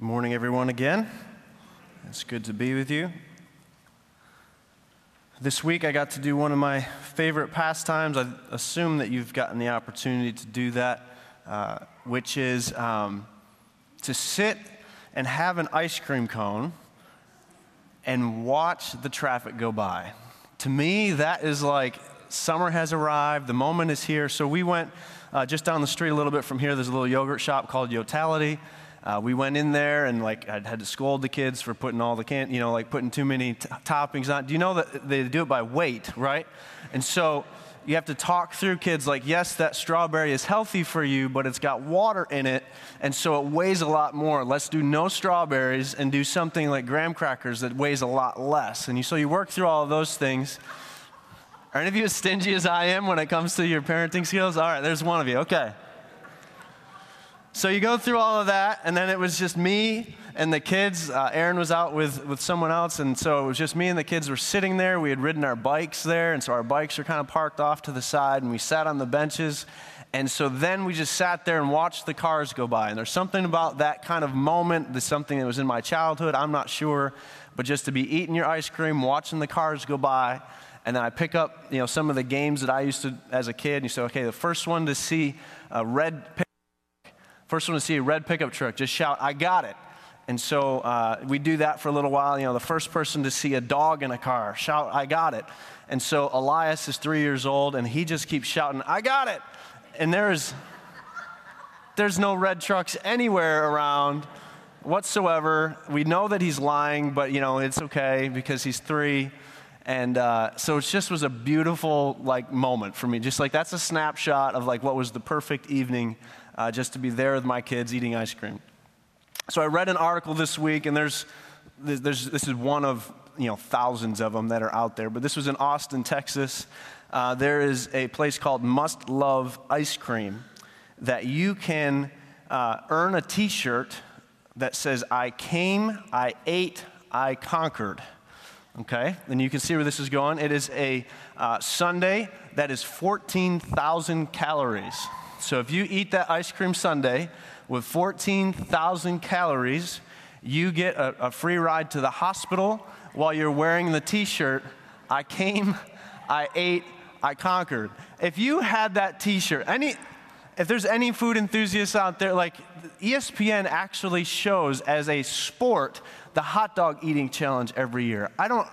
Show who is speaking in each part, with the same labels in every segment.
Speaker 1: Good morning, everyone, again. It's good to be with you. This week, I got to do one of my favorite pastimes. I assume that you've gotten the opportunity to do that, uh, which is um, to sit and have an ice cream cone and watch the traffic go by. To me, that is like summer has arrived, the moment is here. So we went uh, just down the street a little bit from here. There's a little yogurt shop called Yotality. Uh, we went in there and like I had to scold the kids for putting all the can, you know, like putting too many t- toppings on. Do you know that they do it by weight, right? And so you have to talk through kids like, yes, that strawberry is healthy for you, but it's got water in it, and so it weighs a lot more. Let's do no strawberries and do something like graham crackers that weighs a lot less. And you, so you work through all of those things. Are any of you as stingy as I am when it comes to your parenting skills? All right, there's one of you. Okay. So you go through all of that, and then it was just me and the kids. Uh, Aaron was out with, with someone else, and so it was just me and the kids were sitting there. We had ridden our bikes there, and so our bikes were kind of parked off to the side, and we sat on the benches. And so then we just sat there and watched the cars go by. And there's something about that kind of moment, that's something that was in my childhood, I'm not sure, but just to be eating your ice cream, watching the cars go by, and then I pick up, you know, some of the games that I used to as a kid. And you say, okay, the first one to see a red First one to see a red pickup truck, just shout, I got it. And so uh, we do that for a little while. You know, the first person to see a dog in a car, shout, I got it. And so Elias is three years old, and he just keeps shouting, I got it. And there's, there's no red trucks anywhere around whatsoever. We know that he's lying, but, you know, it's okay because he's three. And uh, so it just was a beautiful, like, moment for me. Just like, that's a snapshot of, like, what was the perfect evening uh, just to be there with my kids eating ice cream. So I read an article this week, and there's, there's, this is one of you know thousands of them that are out there, but this was in Austin, Texas. Uh, there is a place called Must Love Ice Cream that you can uh, earn a T-shirt that says "I came, I ate, I conquered." Okay, and you can see where this is going. It is a uh, sundae that is 14,000 calories. So if you eat that ice cream sundae with 14,000 calories, you get a, a, free ride to the hospital while you're wearing the t shirt. I came, I ate, I conquered. If you had that t shirt, any, if there's any food enthusiasts out there, like ESPN actually shows as a sport the hot dog eating challenge every year. I don't,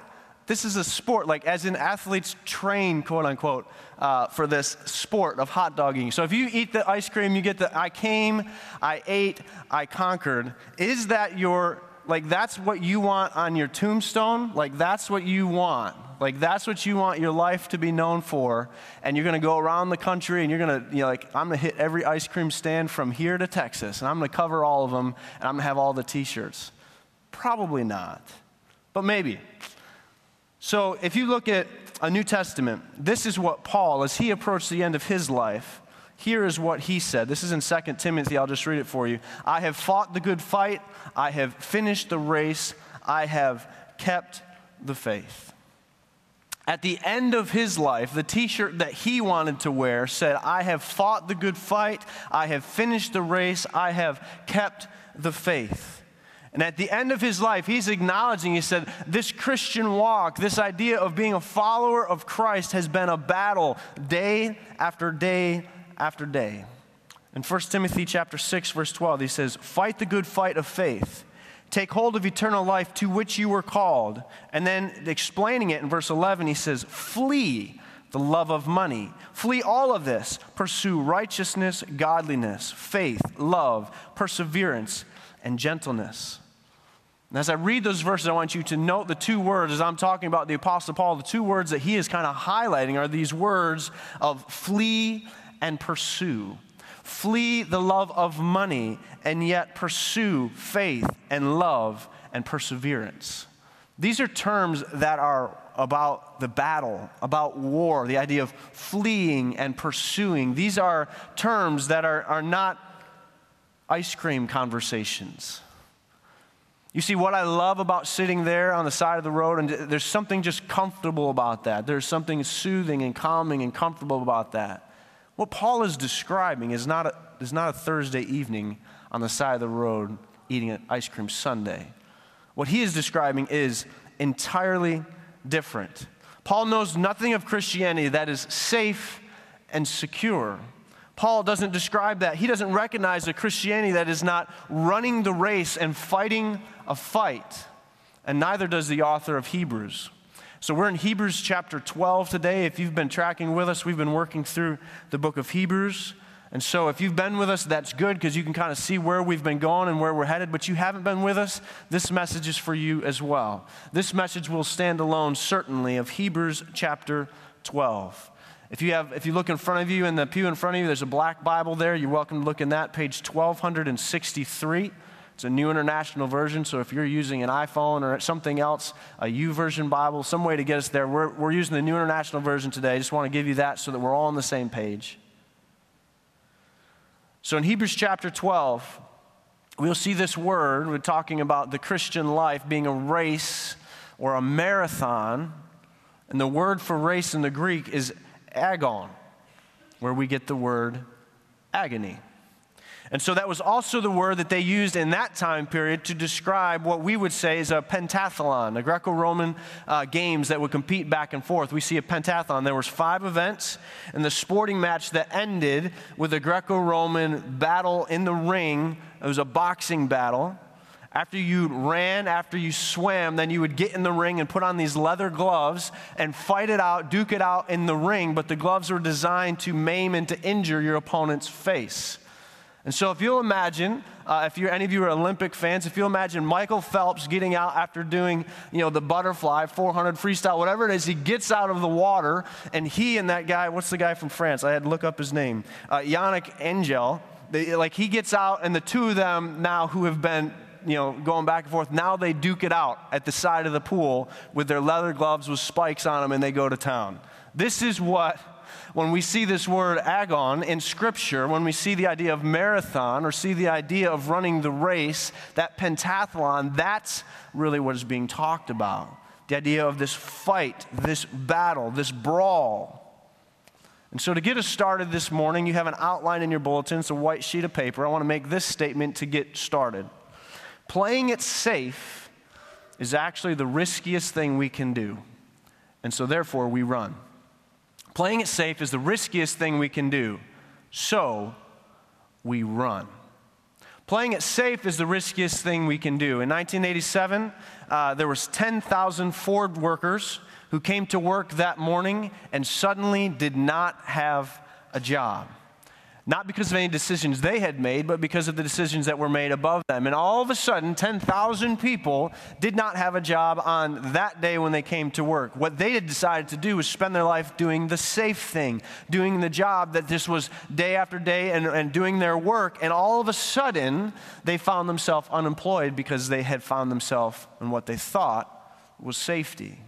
Speaker 1: this is a sport, like as in athletes train, quote unquote, uh, for this sport of hot dogging. So if you eat the ice cream, you get the I came, I ate, I conquered. Is that your, like, that's what you want on your tombstone? Like, that's what you want. Like, that's what you want your life to be known for. And you're going to go around the country and you're going to, you know, like, I'm going to hit every ice cream stand from here to Texas and I'm going to cover all of them and I'm going to have all the t shirts. Probably not, but maybe. So if you look at a New Testament, this is what Paul, as he approached the end of his life, here is what he said. This is in 2 Timothy. I'll just read it for you. I have fought the good fight. I have finished the race. I have kept the faith. At the end of his life, the t shirt that he wanted to wear said, I have fought the good fight. I have finished the race. I have kept the faith. And at the end of his life, he's acknowledging, he said, this Christian walk, this idea of being a follower of Christ has been a battle day after day after day. In 1 Timothy chapter 6 verse 12 he says, "Fight the good fight of faith. Take hold of eternal life to which you were called." And then explaining it in verse 11 he says, "Flee the love of money. Flee all of this. Pursue righteousness, godliness, faith, love, perseverance, and gentleness." And as I read those verses, I want you to note the two words as I'm talking about the Apostle Paul, the two words that he is kind of highlighting are these words of flee and pursue. Flee the love of money and yet pursue faith and love and perseverance. These are terms that are about the battle, about war, the idea of fleeing and pursuing. These are terms that are, are not ice cream conversations. You see, what I love about sitting there on the side of the road, and there's something just comfortable about that. There's something soothing and calming and comfortable about that. What Paul is describing is not a, is not a Thursday evening on the side of the road eating an ice cream sundae. What he is describing is entirely different. Paul knows nothing of Christianity that is safe and secure. Paul doesn't describe that. He doesn't recognize a Christianity that is not running the race and fighting a fight. And neither does the author of Hebrews. So we're in Hebrews chapter 12 today. If you've been tracking with us, we've been working through the book of Hebrews. And so, if you've been with us, that's good because you can kind of see where we've been going and where we're headed. But you haven't been with us, this message is for you as well. This message will stand alone, certainly, of Hebrews chapter 12. If you, have, if you look in front of you, in the pew in front of you, there's a black Bible there. You're welcome to look in that, page 1263. It's a new international version, so if you're using an iPhone or something else, a YouVersion Bible, some way to get us there, we're, we're using the new international version today. I just want to give you that so that we're all on the same page. So in Hebrews chapter 12, we'll see this word. We're talking about the Christian life being a race or a marathon. And the word for race in the Greek is agon, where we get the word agony. And so that was also the word that they used in that time period to describe what we would say is a pentathlon, a Greco-Roman uh, games that would compete back and forth. We see a pentathlon. There was five events, and the sporting match that ended with a Greco-Roman battle in the ring. It was a boxing battle. After you ran, after you swam, then you would get in the ring and put on these leather gloves and fight it out, duke it out in the ring. But the gloves were designed to maim and to injure your opponent's face. And so, if you'll imagine, uh, if you're any of you are Olympic fans, if you'll imagine Michael Phelps getting out after doing, you know, the butterfly, 400 freestyle, whatever it is, he gets out of the water, and he and that guy, what's the guy from France? I had to look up his name, uh, Yannick Agnel. They, like he gets out, and the two of them now who have been you know, going back and forth. Now they duke it out at the side of the pool with their leather gloves with spikes on them and they go to town. This is what when we see this word agon in Scripture, when we see the idea of marathon or see the idea of running the race, that pentathlon, that's really what is being talked about. The idea of this fight, this battle, this brawl. And so, to get us started this morning, you have an outline in your bulletin, it's a white sheet of paper. I want to make this statement to get started. Playing it safe is actually the riskiest thing we can do. And so, therefore, we run. Playing it safe is the riskiest thing we can do. So we run. Playing it safe is the riskiest thing we can do. In 1987, uh, there was 10,000 Ford workers who came to work that morning and suddenly did not have a job not because of any decisions they had made, but because of the decisions that were made above them. And all of a sudden, 10,000 people did not have a job on that day when they came to work. What they had decided to do was spend their life doing the safe thing, doing the job that this was day after day and, and doing their work. And all of a sudden, they found themselves unemployed because they had found themselves in what they thought was safety.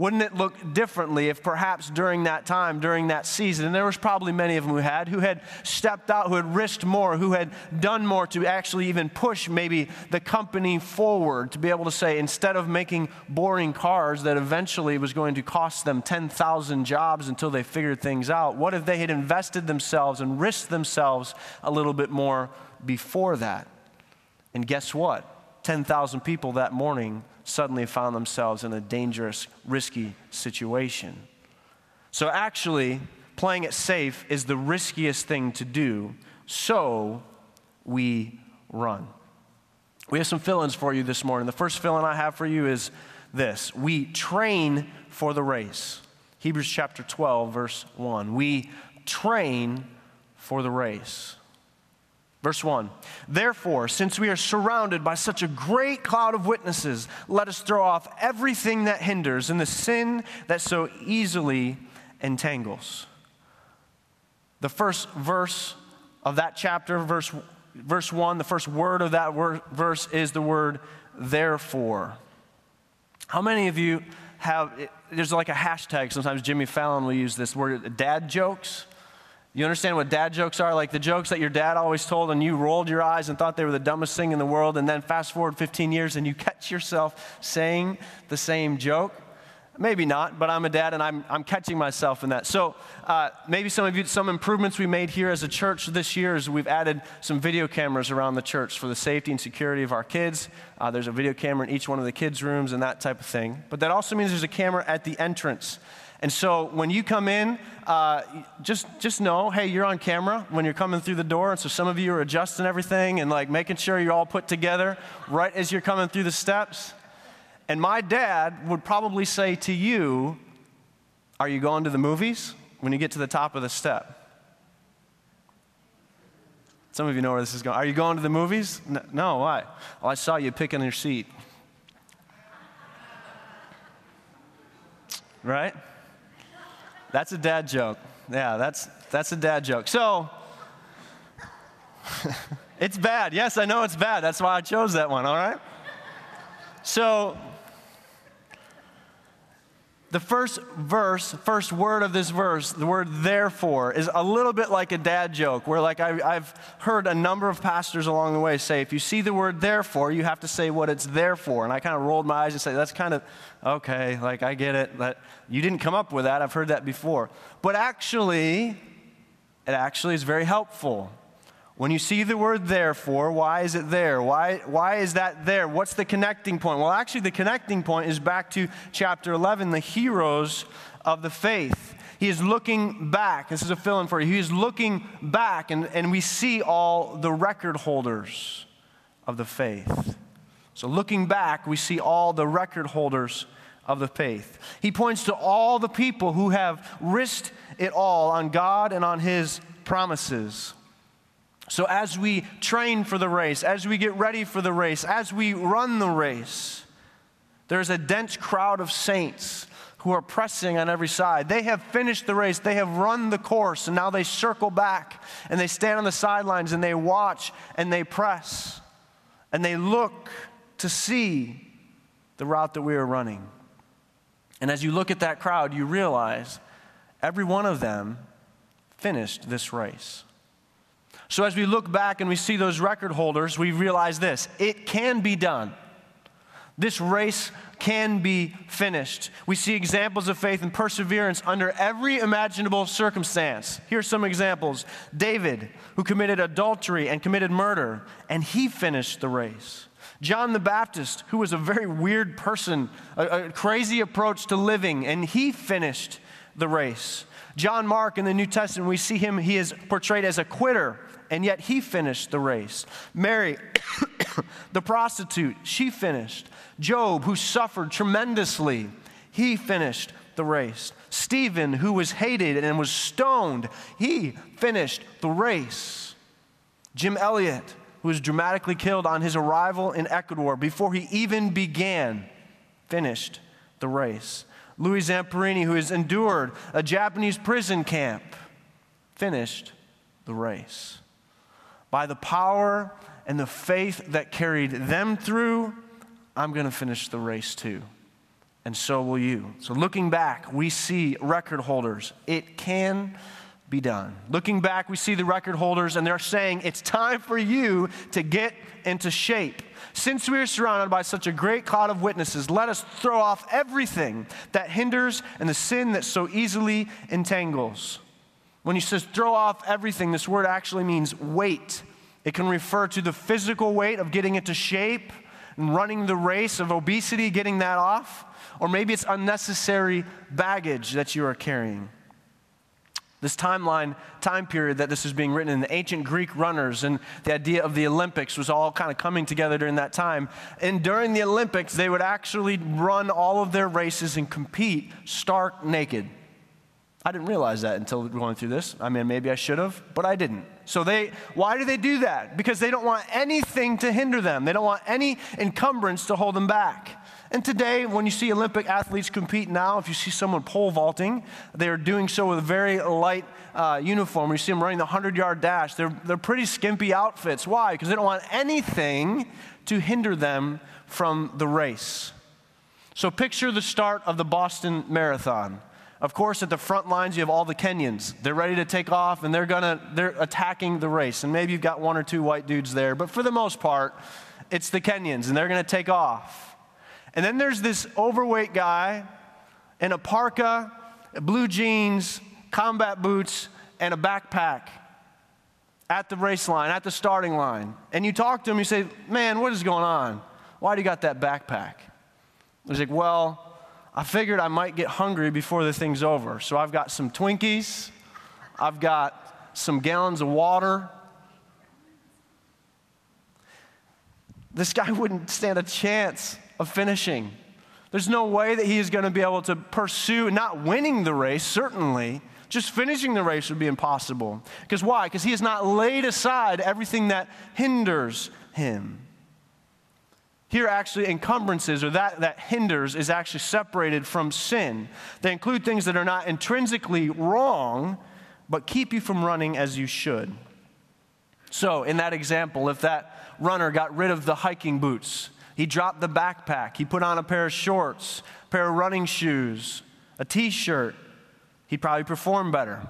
Speaker 1: Wouldn't it look differently if perhaps during that time, during that season, and there was probably many of them who had, who had stepped out, who had risked more, who had done more to actually even push maybe the company forward to be able to say, instead of making boring cars that eventually was going to cost them 10,000 jobs until they figured things out, what if they had invested themselves and risked themselves a little bit more before that? And guess what? 10,000 people that morning suddenly found themselves in a dangerous, risky situation. So, actually, playing it safe is the riskiest thing to do, so we run. We have some fill ins for you this morning. The first fill in I have for you is this We train for the race. Hebrews chapter 12, verse 1. We train for the race. Verse 1 Therefore, since we are surrounded by such a great cloud of witnesses, let us throw off everything that hinders and the sin that so easily entangles. The first verse of that chapter, verse, verse 1, the first word of that word, verse is the word therefore. How many of you have, there's like a hashtag, sometimes Jimmy Fallon will use this word, dad jokes? You understand what dad jokes are? Like the jokes that your dad always told, and you rolled your eyes and thought they were the dumbest thing in the world, and then fast forward 15 years and you catch yourself saying the same joke. Maybe not, but I'm a dad and I'm, I'm catching myself in that. So uh, maybe some of you, some improvements we made here as a church this year is we've added some video cameras around the church for the safety and security of our kids. Uh, there's a video camera in each one of the kids' rooms and that type of thing. But that also means there's a camera at the entrance. And so when you come in, uh, just, just know, hey, you're on camera when you're coming through the door. And so some of you are adjusting everything and like making sure you're all put together right as you're coming through the steps. And my dad would probably say to you, Are you going to the movies when you get to the top of the step? Some of you know where this is going. Are you going to the movies? No, why? Oh, I saw you picking your seat. Right? That's a dad joke. Yeah, that's, that's a dad joke. So, it's bad. Yes, I know it's bad. That's why I chose that one, all right? So, the first verse, first word of this verse, the word therefore, is a little bit like a dad joke, where like I, have heard a number of pastors along the way say, if you see the word therefore, you have to say what it's there for. And I kind of rolled my eyes and said, that's kind of, okay, like I get it. That, you didn't come up with that, I've heard that before. But actually, it actually is very helpful. When you see the word therefore, why is it there? Why, why is that there? What's the connecting point? Well, actually, the connecting point is back to chapter 11, the heroes of the faith. He is looking back. This is a fill in for you. He is looking back, and, and we see all the record holders of the faith. So, looking back, we see all the record holders of the faith. He points to all the people who have risked it all on God and on His promises. So, as we train for the race, as we get ready for the race, as we run the race, there's a dense crowd of saints who are pressing on every side. They have finished the race, they have run the course, and now they circle back and they stand on the sidelines and they watch and they press and they look to see the route that we are running. And as you look at that crowd, you realize every one of them finished this race. So as we look back and we see those record holders, we realize this it can be done. This race can be finished. We see examples of faith and perseverance under every imaginable circumstance. Here's some examples David, who committed adultery and committed murder, and he finished the race. John the Baptist, who was a very weird person, a, a crazy approach to living, and he finished the race. John Mark in the New Testament, we see him, he is portrayed as a quitter and yet he finished the race. Mary, the prostitute, she finished. Job, who suffered tremendously, he finished the race. Stephen, who was hated and was stoned, he finished the race. Jim Elliot, who was dramatically killed on his arrival in Ecuador before he even began, finished the race. Louis Zamperini, who has endured a Japanese prison camp, finished the race by the power and the faith that carried them through, I'm going to finish the race too. And so will you. So, looking back, we see record holders. It can be done. Looking back, we see the record holders, and they're saying, It's time for you to get into shape. Since we are surrounded by such a great cloud of witnesses, let us throw off everything that hinders and the sin that so easily entangles. When he says throw off everything, this word actually means weight. It can refer to the physical weight of getting into shape and running the race of obesity, getting that off. Or maybe it's unnecessary baggage that you are carrying. This timeline, time period that this is being written in, the ancient Greek runners and the idea of the Olympics was all kind of coming together during that time. And during the Olympics, they would actually run all of their races and compete stark naked. I didn't realize that until going through this. I mean, maybe I should have, but I didn't. So they, why do they do that? Because they don't want anything to hinder them. They don't want any encumbrance to hold them back. And today, when you see Olympic athletes compete now, if you see someone pole vaulting, they are doing so with a very light uh, uniform. You see them running the 100 yard dash, they're, they're pretty skimpy outfits. Why? Because they don't want anything to hinder them from the race. So picture the start of the Boston Marathon. Of course, at the front lines, you have all the Kenyans. They're ready to take off and they're gonna, they're attacking the race. And maybe you've got one or two white dudes there, but for the most part, it's the Kenyans and they're gonna take off. And then there's this overweight guy in a parka, blue jeans, combat boots, and a backpack at the race line, at the starting line, and you talk to him, you say, Man, what is going on? Why do you got that backpack? He's like, Well, I figured I might get hungry before the thing's over. So I've got some Twinkies, I've got some gallons of water. This guy wouldn't stand a chance of finishing. There's no way that he is going to be able to pursue, not winning the race, certainly, just finishing the race would be impossible. Because why? Because he has not laid aside everything that hinders him. Here, actually, encumbrances or that that hinders is actually separated from sin. They include things that are not intrinsically wrong, but keep you from running as you should. So, in that example, if that runner got rid of the hiking boots, he dropped the backpack, he put on a pair of shorts, a pair of running shoes, a t shirt, he'd probably perform better.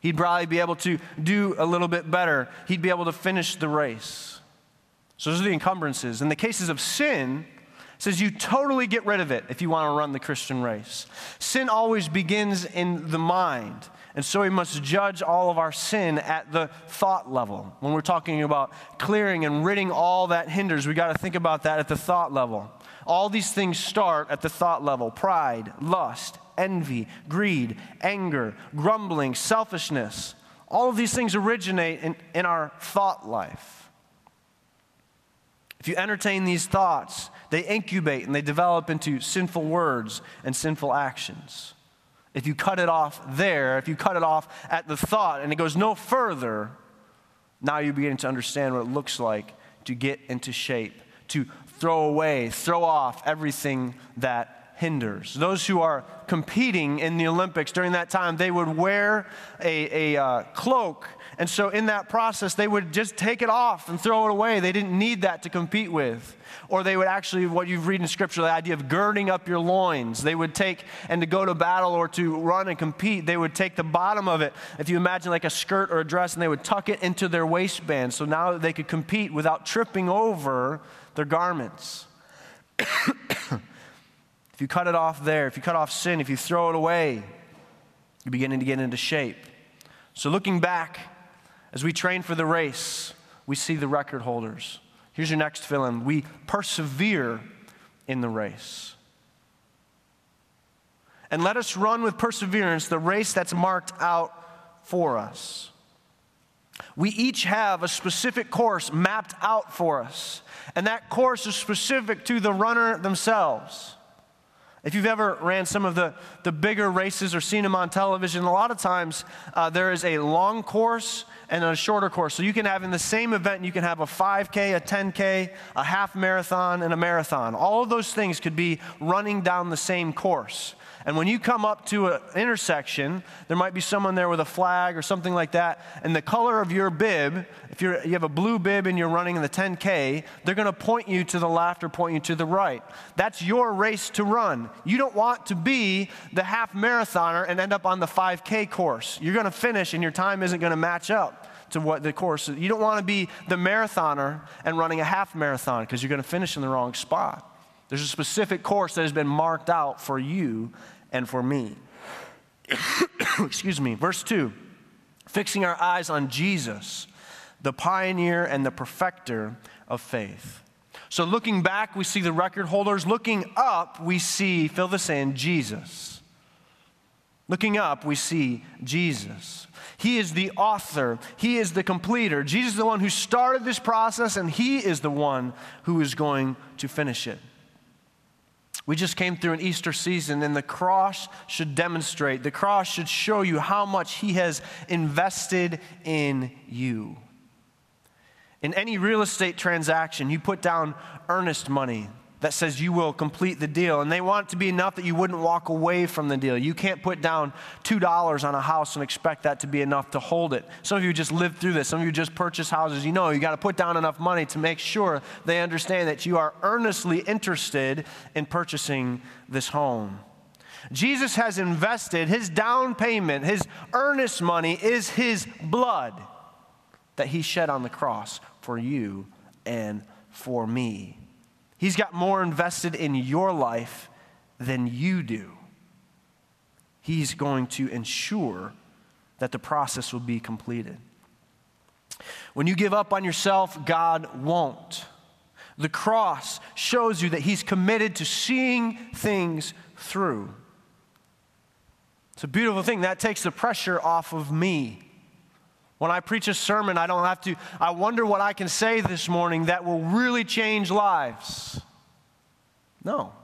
Speaker 1: He'd probably be able to do a little bit better. He'd be able to finish the race. So those are the encumbrances. In the cases of sin, says you totally get rid of it if you want to run the Christian race. Sin always begins in the mind. And so we must judge all of our sin at the thought level. When we're talking about clearing and ridding all that hinders, we got to think about that at the thought level. All these things start at the thought level pride, lust, envy, greed, anger, grumbling, selfishness. All of these things originate in, in our thought life. If you entertain these thoughts, they incubate and they develop into sinful words and sinful actions. If you cut it off there, if you cut it off at the thought and it goes no further, now you're beginning to understand what it looks like to get into shape, to throw away, throw off everything that hinders. Those who are competing in the Olympics during that time, they would wear a, a uh, cloak. And so, in that process, they would just take it off and throw it away. They didn't need that to compete with. Or they would actually, what you've read in Scripture, the idea of girding up your loins. They would take, and to go to battle or to run and compete, they would take the bottom of it, if you imagine like a skirt or a dress, and they would tuck it into their waistband. So now they could compete without tripping over their garments. If you cut it off there, if you cut off sin, if you throw it away, you're beginning to get into shape. So, looking back, as we train for the race, we see the record holders. Here's your next fill in we persevere in the race. And let us run with perseverance the race that's marked out for us. We each have a specific course mapped out for us, and that course is specific to the runner themselves. If you've ever ran some of the, the bigger races or seen them on television, a lot of times uh, there is a long course and a shorter course. So you can have in the same event, you can have a 5K, a 10K, a half marathon, and a marathon. All of those things could be running down the same course. And when you come up to an intersection, there might be someone there with a flag or something like that, and the color of your bib, if you have a blue bib and you're running in the 10K, they're going to point you to the left or point you to the right. That's your race to run. You don't want to be the half marathoner and end up on the 5K course. You're going to finish and your time isn't going to match up to what the course is. You don't want to be the marathoner and running a half marathon because you're going to finish in the wrong spot. There's a specific course that has been marked out for you and for me. Excuse me. Verse 2 fixing our eyes on Jesus, the pioneer and the perfecter of faith. So, looking back, we see the record holders. Looking up, we see, fill this in, Jesus. Looking up, we see Jesus. He is the author, He is the completer. Jesus is the one who started this process, and He is the one who is going to finish it. We just came through an Easter season, and the cross should demonstrate, the cross should show you how much He has invested in you. In any real estate transaction, you put down earnest money that says you will complete the deal. And they want it to be enough that you wouldn't walk away from the deal. You can't put down $2 on a house and expect that to be enough to hold it. Some of you just lived through this. Some of you just purchased houses. You know, you got to put down enough money to make sure they understand that you are earnestly interested in purchasing this home. Jesus has invested his down payment, his earnest money is his blood that he shed on the cross for you and for me. He's got more invested in your life than you do. He's going to ensure that the process will be completed. When you give up on yourself, God won't. The cross shows you that He's committed to seeing things through. It's a beautiful thing. That takes the pressure off of me. When I preach a sermon, I don't have to, I wonder what I can say this morning that will really change lives. No.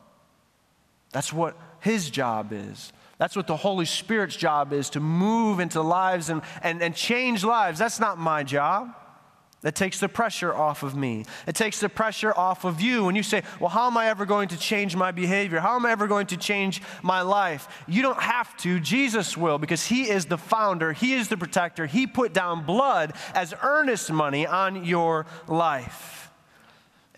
Speaker 1: That's what His job is. That's what the Holy Spirit's job is to move into lives and, and, and change lives. That's not my job. That takes the pressure off of me. It takes the pressure off of you. When you say, Well, how am I ever going to change my behavior? How am I ever going to change my life? You don't have to. Jesus will because He is the founder, He is the protector. He put down blood as earnest money on your life.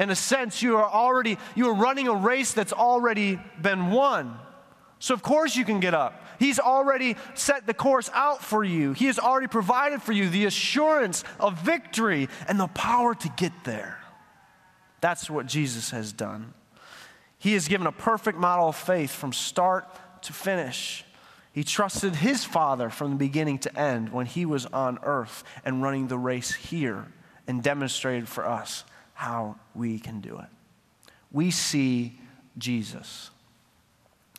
Speaker 1: In a sense, you are already, you are running a race that's already been won. So, of course, you can get up. He's already set the course out for you, He has already provided for you the assurance of victory and the power to get there. That's what Jesus has done. He has given a perfect model of faith from start to finish. He trusted his Father from the beginning to end when he was on earth and running the race here and demonstrated for us how we can do it. We see Jesus.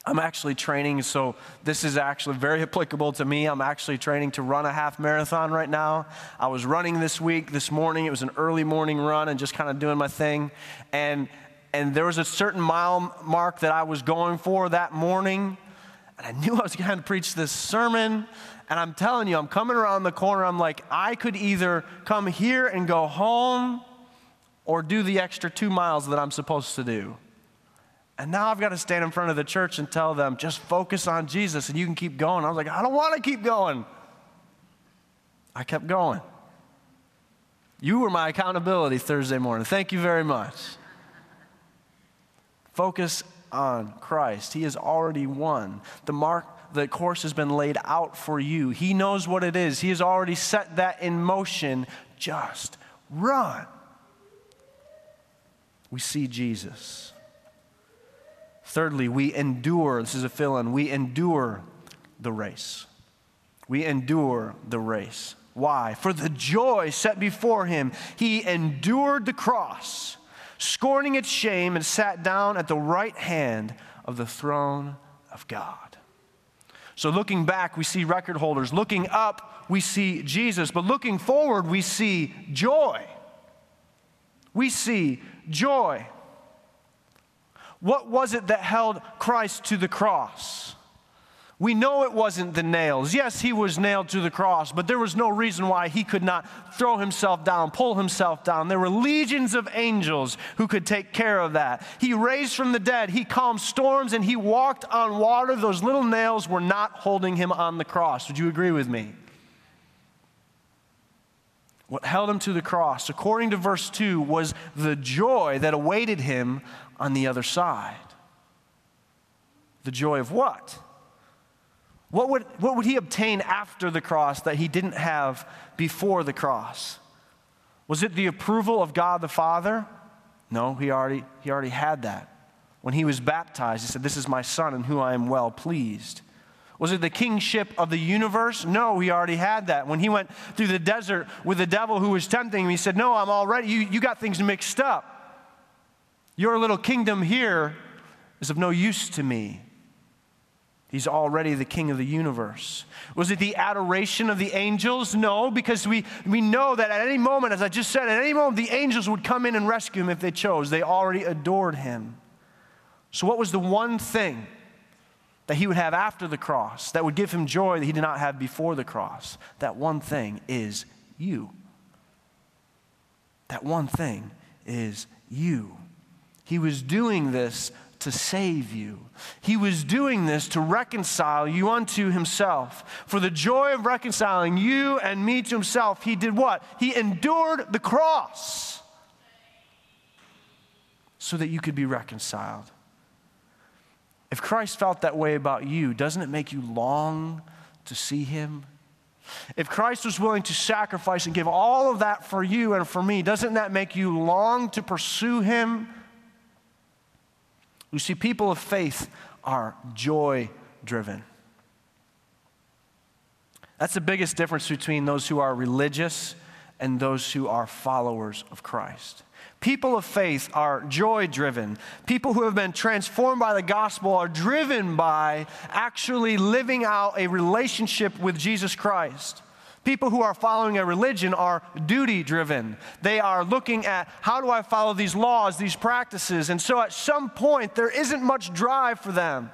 Speaker 1: I'm actually training, so this is actually very applicable to me. I'm actually training to run a half marathon right now. I was running this week, this morning. It was an early morning run and just kind of doing my thing. And, and there was a certain mile mark that I was going for that morning. And I knew I was going to preach this sermon. And I'm telling you, I'm coming around the corner. I'm like, I could either come here and go home or do the extra two miles that I'm supposed to do. And now I've got to stand in front of the church and tell them, just focus on Jesus and you can keep going. I was like, I don't want to keep going. I kept going. You were my accountability Thursday morning. Thank you very much. Focus on Christ. He has already won. The mark the course has been laid out for you. He knows what it is. He has already set that in motion. Just run. We see Jesus. Thirdly, we endure. This is a fill in. We endure the race. We endure the race. Why? For the joy set before him, he endured the cross, scorning its shame, and sat down at the right hand of the throne of God. So, looking back, we see record holders. Looking up, we see Jesus. But looking forward, we see joy. We see joy. What was it that held Christ to the cross? We know it wasn't the nails. Yes, he was nailed to the cross, but there was no reason why he could not throw himself down, pull himself down. There were legions of angels who could take care of that. He raised from the dead, he calmed storms, and he walked on water. Those little nails were not holding him on the cross. Would you agree with me? What held him to the cross, according to verse 2, was the joy that awaited him on the other side. The joy of what? What would, what would he obtain after the cross that he didn't have before the cross? Was it the approval of God the Father? No, he already, he already had that. When he was baptized, he said, This is my son in whom I am well pleased. Was it the kingship of the universe? No, he already had that. When he went through the desert with the devil who was tempting him, he said, No, I'm already, you, you got things mixed up. Your little kingdom here is of no use to me. He's already the king of the universe. Was it the adoration of the angels? No, because we, we know that at any moment, as I just said, at any moment, the angels would come in and rescue him if they chose. They already adored him. So, what was the one thing that he would have after the cross that would give him joy that he did not have before the cross? That one thing is you. That one thing is you. He was doing this to save you. He was doing this to reconcile you unto himself. For the joy of reconciling you and me to himself, he did what? He endured the cross so that you could be reconciled. If Christ felt that way about you, doesn't it make you long to see him? If Christ was willing to sacrifice and give all of that for you and for me, doesn't that make you long to pursue him? You see, people of faith are joy driven. That's the biggest difference between those who are religious and those who are followers of Christ. People of faith are joy driven. People who have been transformed by the gospel are driven by actually living out a relationship with Jesus Christ. People who are following a religion are duty driven. They are looking at how do I follow these laws, these practices. And so at some point, there isn't much drive for them.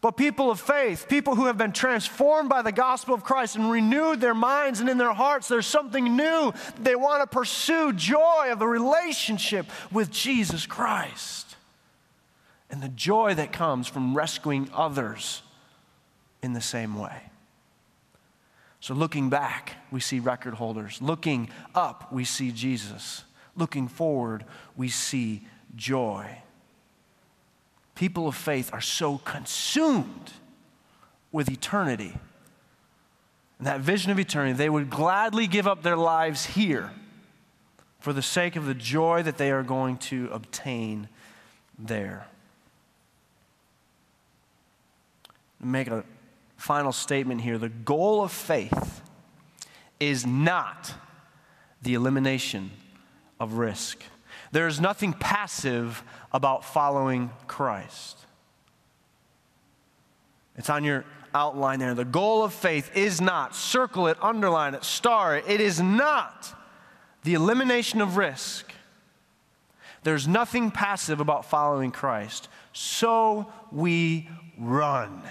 Speaker 1: But people of faith, people who have been transformed by the gospel of Christ and renewed their minds and in their hearts, there's something new. They want to pursue joy of a relationship with Jesus Christ and the joy that comes from rescuing others in the same way. So, looking back, we see record holders. Looking up, we see Jesus. Looking forward, we see joy. People of faith are so consumed with eternity and that vision of eternity, they would gladly give up their lives here for the sake of the joy that they are going to obtain there. Make a final statement here. The goal of faith is not the elimination of risk. There is nothing passive about following Christ. It's on your outline there. The goal of faith is not, circle it, underline it, star it, it is not the elimination of risk. There's nothing passive about following Christ. So we run.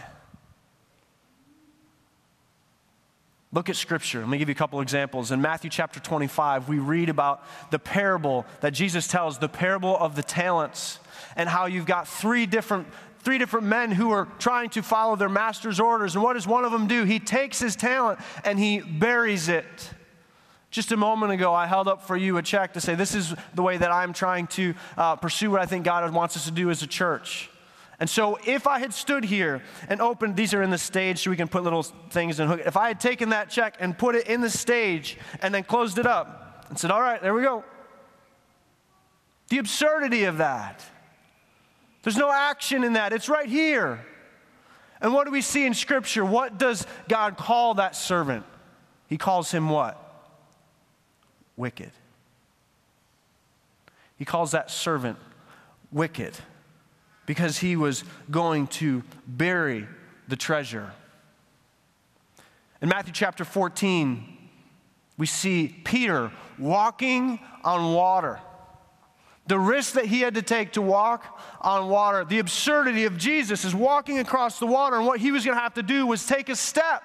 Speaker 1: Look at scripture. Let me give you a couple examples. In Matthew chapter 25, we read about the parable that Jesus tells, the parable of the talents, and how you've got three different three different men who are trying to follow their master's orders. And what does one of them do? He takes his talent and he buries it. Just a moment ago, I held up for you a check to say, This is the way that I'm trying to uh, pursue what I think God wants us to do as a church. And so if I had stood here and opened, these are in the stage so we can put little things and hook. It. If I had taken that check and put it in the stage and then closed it up and said, all right, there we go. The absurdity of that. There's no action in that. It's right here. And what do we see in Scripture? What does God call that servant? He calls him what? Wicked. He calls that servant wicked because he was going to bury the treasure. In Matthew chapter 14, we see Peter walking on water. The risk that he had to take to walk on water, the absurdity of Jesus is walking across the water, and what he was going to have to do was take a step.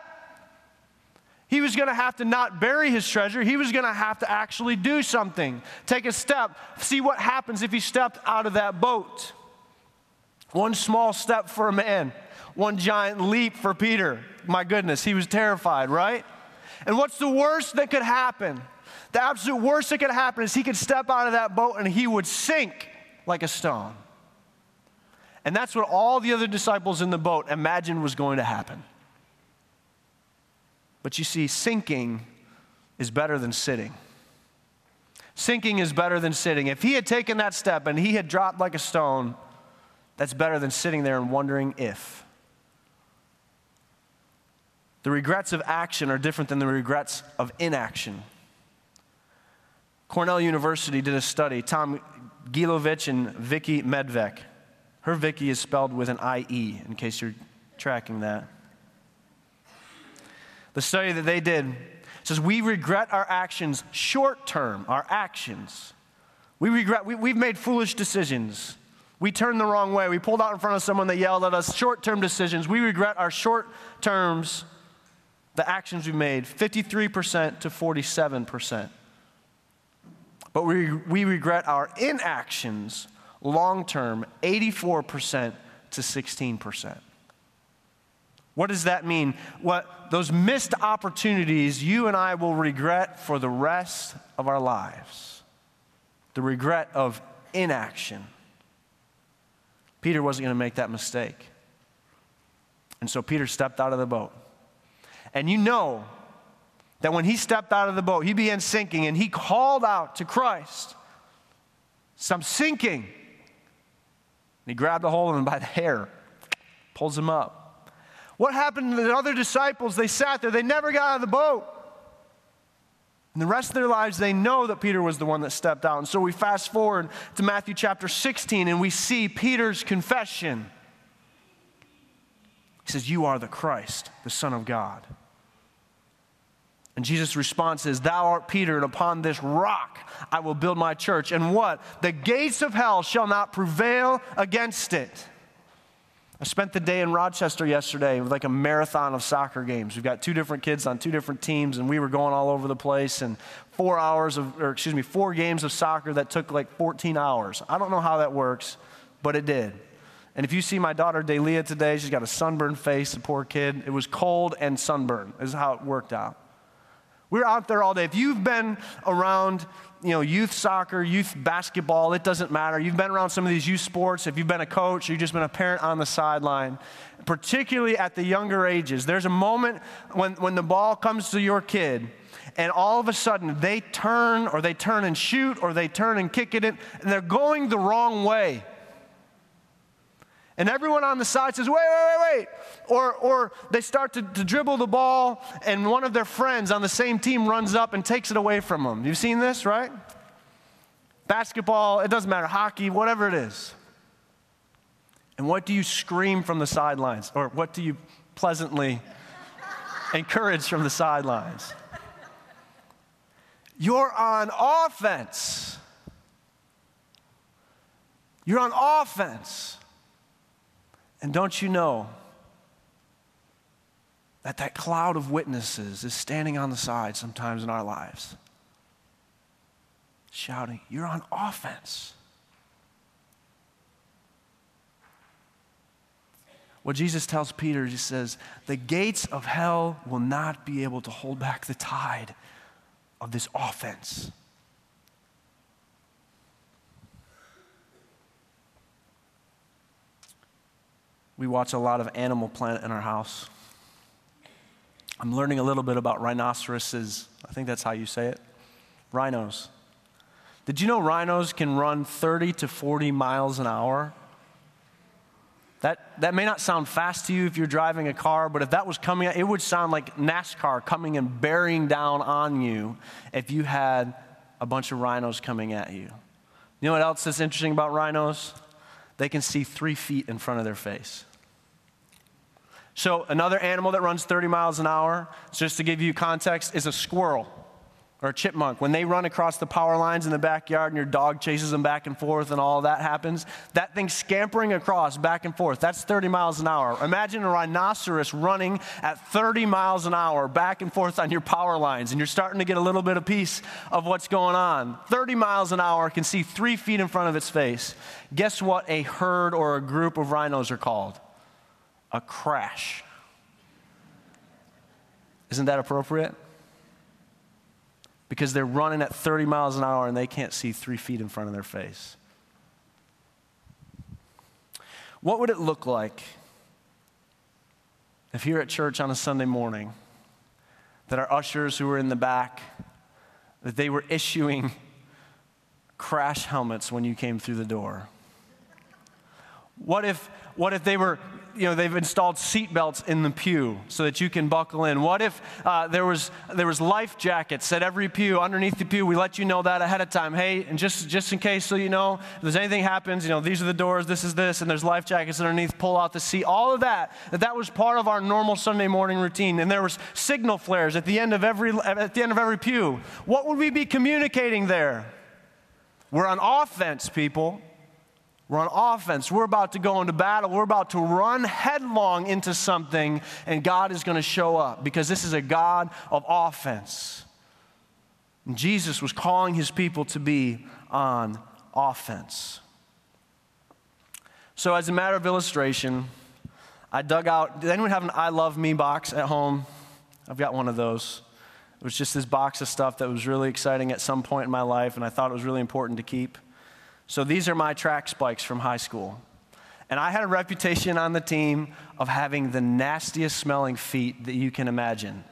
Speaker 1: He was going to have to not bury his treasure. He was going to have to actually do something, take a step, see what happens if he stepped out of that boat. One small step for a man, one giant leap for Peter. My goodness, he was terrified, right? And what's the worst that could happen? The absolute worst that could happen is he could step out of that boat and he would sink like a stone. And that's what all the other disciples in the boat imagined was going to happen. But you see, sinking is better than sitting. Sinking is better than sitting. If he had taken that step and he had dropped like a stone, that's better than sitting there and wondering if. The regrets of action are different than the regrets of inaction. Cornell University did a study, Tom Gilovich and Vickie Medvec. Her Vickie is spelled with an IE, in case you're tracking that. The study that they did says we regret our actions short term, our actions. We regret, we, we've made foolish decisions. We turned the wrong way. We pulled out in front of someone that yelled at us. Short term decisions. We regret our short terms, the actions we made 53% to 47%. But we, we regret our inactions long term 84% to 16%. What does that mean? What those missed opportunities you and I will regret for the rest of our lives. The regret of inaction. Peter wasn't going to make that mistake. And so Peter stepped out of the boat. And you know that when he stepped out of the boat, he began sinking and he called out to Christ, Some sinking. And he grabbed a hold of him by the hair, pulls him up. What happened to the other disciples? They sat there, they never got out of the boat. And the rest of their lives, they know that Peter was the one that stepped out. And so we fast forward to Matthew chapter 16 and we see Peter's confession. He says, You are the Christ, the Son of God. And Jesus' response is, Thou art Peter, and upon this rock I will build my church. And what? The gates of hell shall not prevail against it. I spent the day in Rochester yesterday with like a marathon of soccer games. We've got two different kids on two different teams, and we were going all over the place. And four hours of, or excuse me, four games of soccer that took like 14 hours. I don't know how that works, but it did. And if you see my daughter Dalia today, she's got a sunburned face, a poor kid. It was cold and sunburned, is how it worked out. We were out there all day. If you've been around you know, youth soccer, youth basketball, it doesn't matter. You've been around some of these youth sports, if you've been a coach, you've just been a parent on the sideline, particularly at the younger ages, there's a moment when, when the ball comes to your kid and all of a sudden they turn or they turn and shoot or they turn and kick it in and they're going the wrong way. And everyone on the side says, wait, wait, wait, wait. Or, or they start to, to dribble the ball, and one of their friends on the same team runs up and takes it away from them. You've seen this, right? Basketball, it doesn't matter, hockey, whatever it is. And what do you scream from the sidelines? Or what do you pleasantly encourage from the sidelines? You're on offense. You're on offense. And don't you know that that cloud of witnesses is standing on the side sometimes in our lives, shouting, You're on offense. What Jesus tells Peter, he says, The gates of hell will not be able to hold back the tide of this offense. We watch a lot of Animal Planet in our house. I'm learning a little bit about rhinoceroses. I think that's how you say it. Rhinos. Did you know rhinos can run 30 to 40 miles an hour? That, that may not sound fast to you if you're driving a car, but if that was coming, it would sound like NASCAR coming and bearing down on you if you had a bunch of rhinos coming at you. You know what else is interesting about rhinos? They can see three feet in front of their face. So, another animal that runs 30 miles an hour, just to give you context, is a squirrel or a chipmunk. When they run across the power lines in the backyard and your dog chases them back and forth and all that happens, that thing scampering across back and forth, that's 30 miles an hour. Imagine a rhinoceros running at 30 miles an hour back and forth on your power lines, and you're starting to get a little bit of piece of what's going on. 30 miles an hour can see three feet in front of its face. Guess what a herd or a group of rhinos are called? A crash. Isn't that appropriate? Because they're running at 30 miles an hour and they can't see three feet in front of their face. What would it look like if here at church on a Sunday morning that our ushers who were in the back that they were issuing crash helmets when you came through the door? What if, what if they were you know, they've installed seatbelts in the pew so that you can buckle in? What if uh, there, was, there was life jackets at every pew, underneath the pew? We let you know that ahead of time. Hey, and just, just in case so you know, if there's anything happens, you know, these are the doors, this is this, and there's life jackets underneath, pull out the seat. All of that, that, that was part of our normal Sunday morning routine. And there was signal flares at the end of every, at the end of every pew. What would we be communicating there? We're on offense, people. We're on offense. We're about to go into battle. We're about to run headlong into something, and God is going to show up because this is a God of offense. And Jesus was calling his people to be on offense. So, as a matter of illustration, I dug out. Does anyone have an I Love Me box at home? I've got one of those. It was just this box of stuff that was really exciting at some point in my life, and I thought it was really important to keep. So these are my track spikes from high school. And I had a reputation on the team of having the nastiest smelling feet that you can imagine.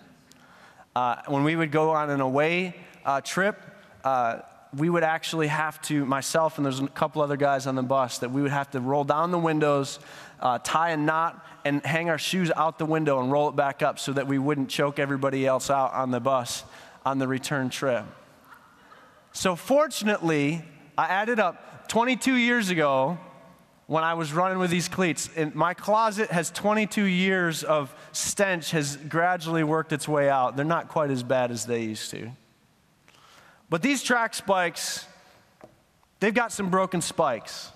Speaker 1: Uh, when we would go on an away uh, trip, uh, we would actually have to, myself and there's a couple other guys on the bus, that we would have to roll down the windows, uh, tie a knot, and hang our shoes out the window and roll it back up so that we wouldn't choke everybody else out on the bus on the return trip. So, fortunately, I added up 22 years ago when I was running with these cleats. And my closet has 22 years of stench has gradually worked its way out. They're not quite as bad as they used to. But these track spikes, they've got some broken spikes.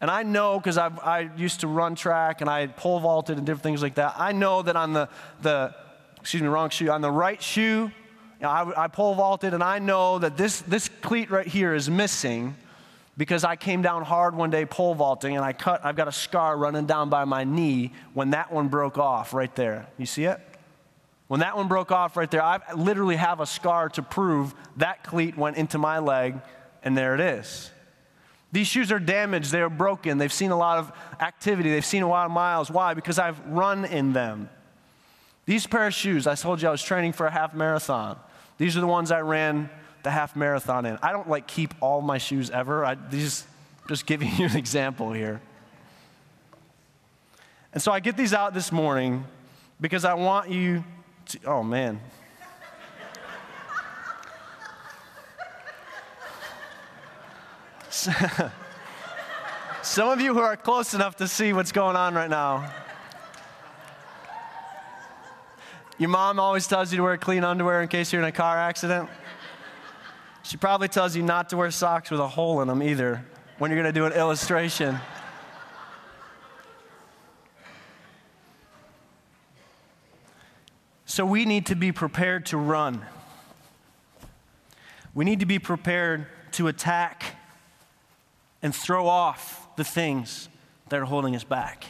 Speaker 1: And I know because I used to run track and I pole vaulted and different things like that. I know that on the, the excuse me, wrong shoe, on the right shoe, you know, I, I pole vaulted and I know that this, this cleat right here is missing because I came down hard one day pole vaulting and I cut, I've got a scar running down by my knee when that one broke off right there. You see it? When that one broke off right there, I literally have a scar to prove that cleat went into my leg, and there it is. These shoes are damaged, they are broken, they've seen a lot of activity, they've seen a lot of miles. Why? Because I've run in them. These pair of shoes, I told you I was training for a half marathon. These are the ones I ran the half marathon in. I don't like keep all my shoes ever. I these just giving you an example here. And so I get these out this morning because I want you to, oh man. Some of you who are close enough to see what's going on right now. Your mom always tells you to wear clean underwear in case you're in a car accident. She probably tells you not to wear socks with a hole in them either when you're going to do an illustration. So we need to be prepared to run. We need to be prepared to attack and throw off the things that are holding us back.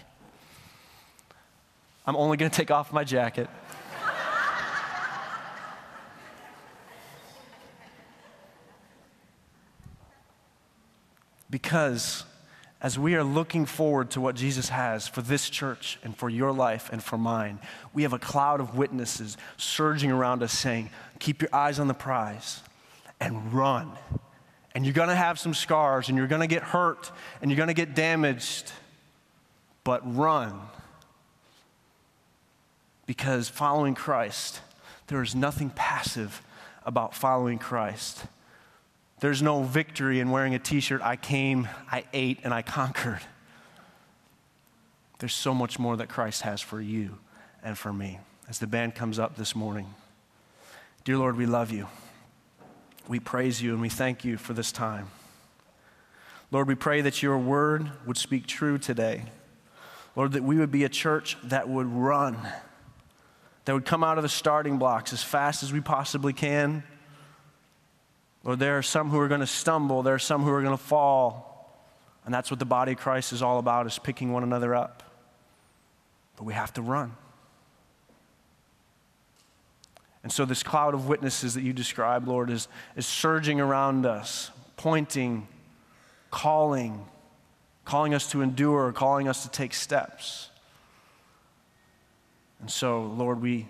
Speaker 1: I'm only going to take off my jacket. Because as we are looking forward to what Jesus has for this church and for your life and for mine, we have a cloud of witnesses surging around us saying, Keep your eyes on the prize and run. And you're gonna have some scars and you're gonna get hurt and you're gonna get damaged, but run. Because following Christ, there is nothing passive about following Christ. There's no victory in wearing a t shirt. I came, I ate, and I conquered. There's so much more that Christ has for you and for me. As the band comes up this morning, dear Lord, we love you. We praise you and we thank you for this time. Lord, we pray that your word would speak true today. Lord, that we would be a church that would run, that would come out of the starting blocks as fast as we possibly can Lord, there are some who are going to stumble, there are some who are going to fall. And that's what the body of Christ is all about, is picking one another up. But we have to run. And so this cloud of witnesses that you describe, Lord, is, is surging around us, pointing, calling, calling us to endure, calling us to take steps. And so, Lord, we,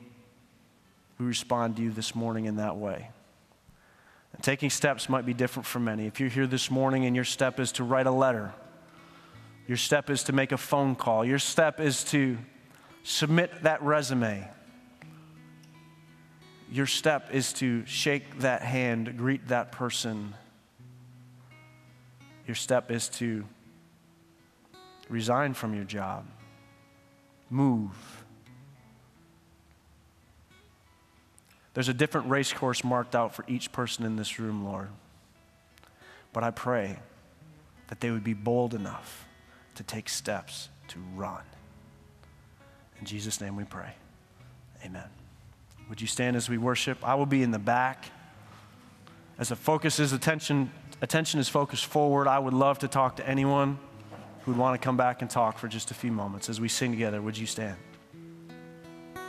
Speaker 1: we respond to you this morning in that way. Taking steps might be different for many. If you're here this morning and your step is to write a letter, your step is to make a phone call, your step is to submit that resume, your step is to shake that hand, greet that person. Your step is to resign from your job, move. There's a different race course marked out for each person in this room, Lord. But I pray that they would be bold enough to take steps to run. In Jesus' name we pray. Amen. Would you stand as we worship? I will be in the back. As the focus is attention, attention is focused forward. I would love to talk to anyone who would want to come back and talk for just a few moments as we sing together. Would you stand?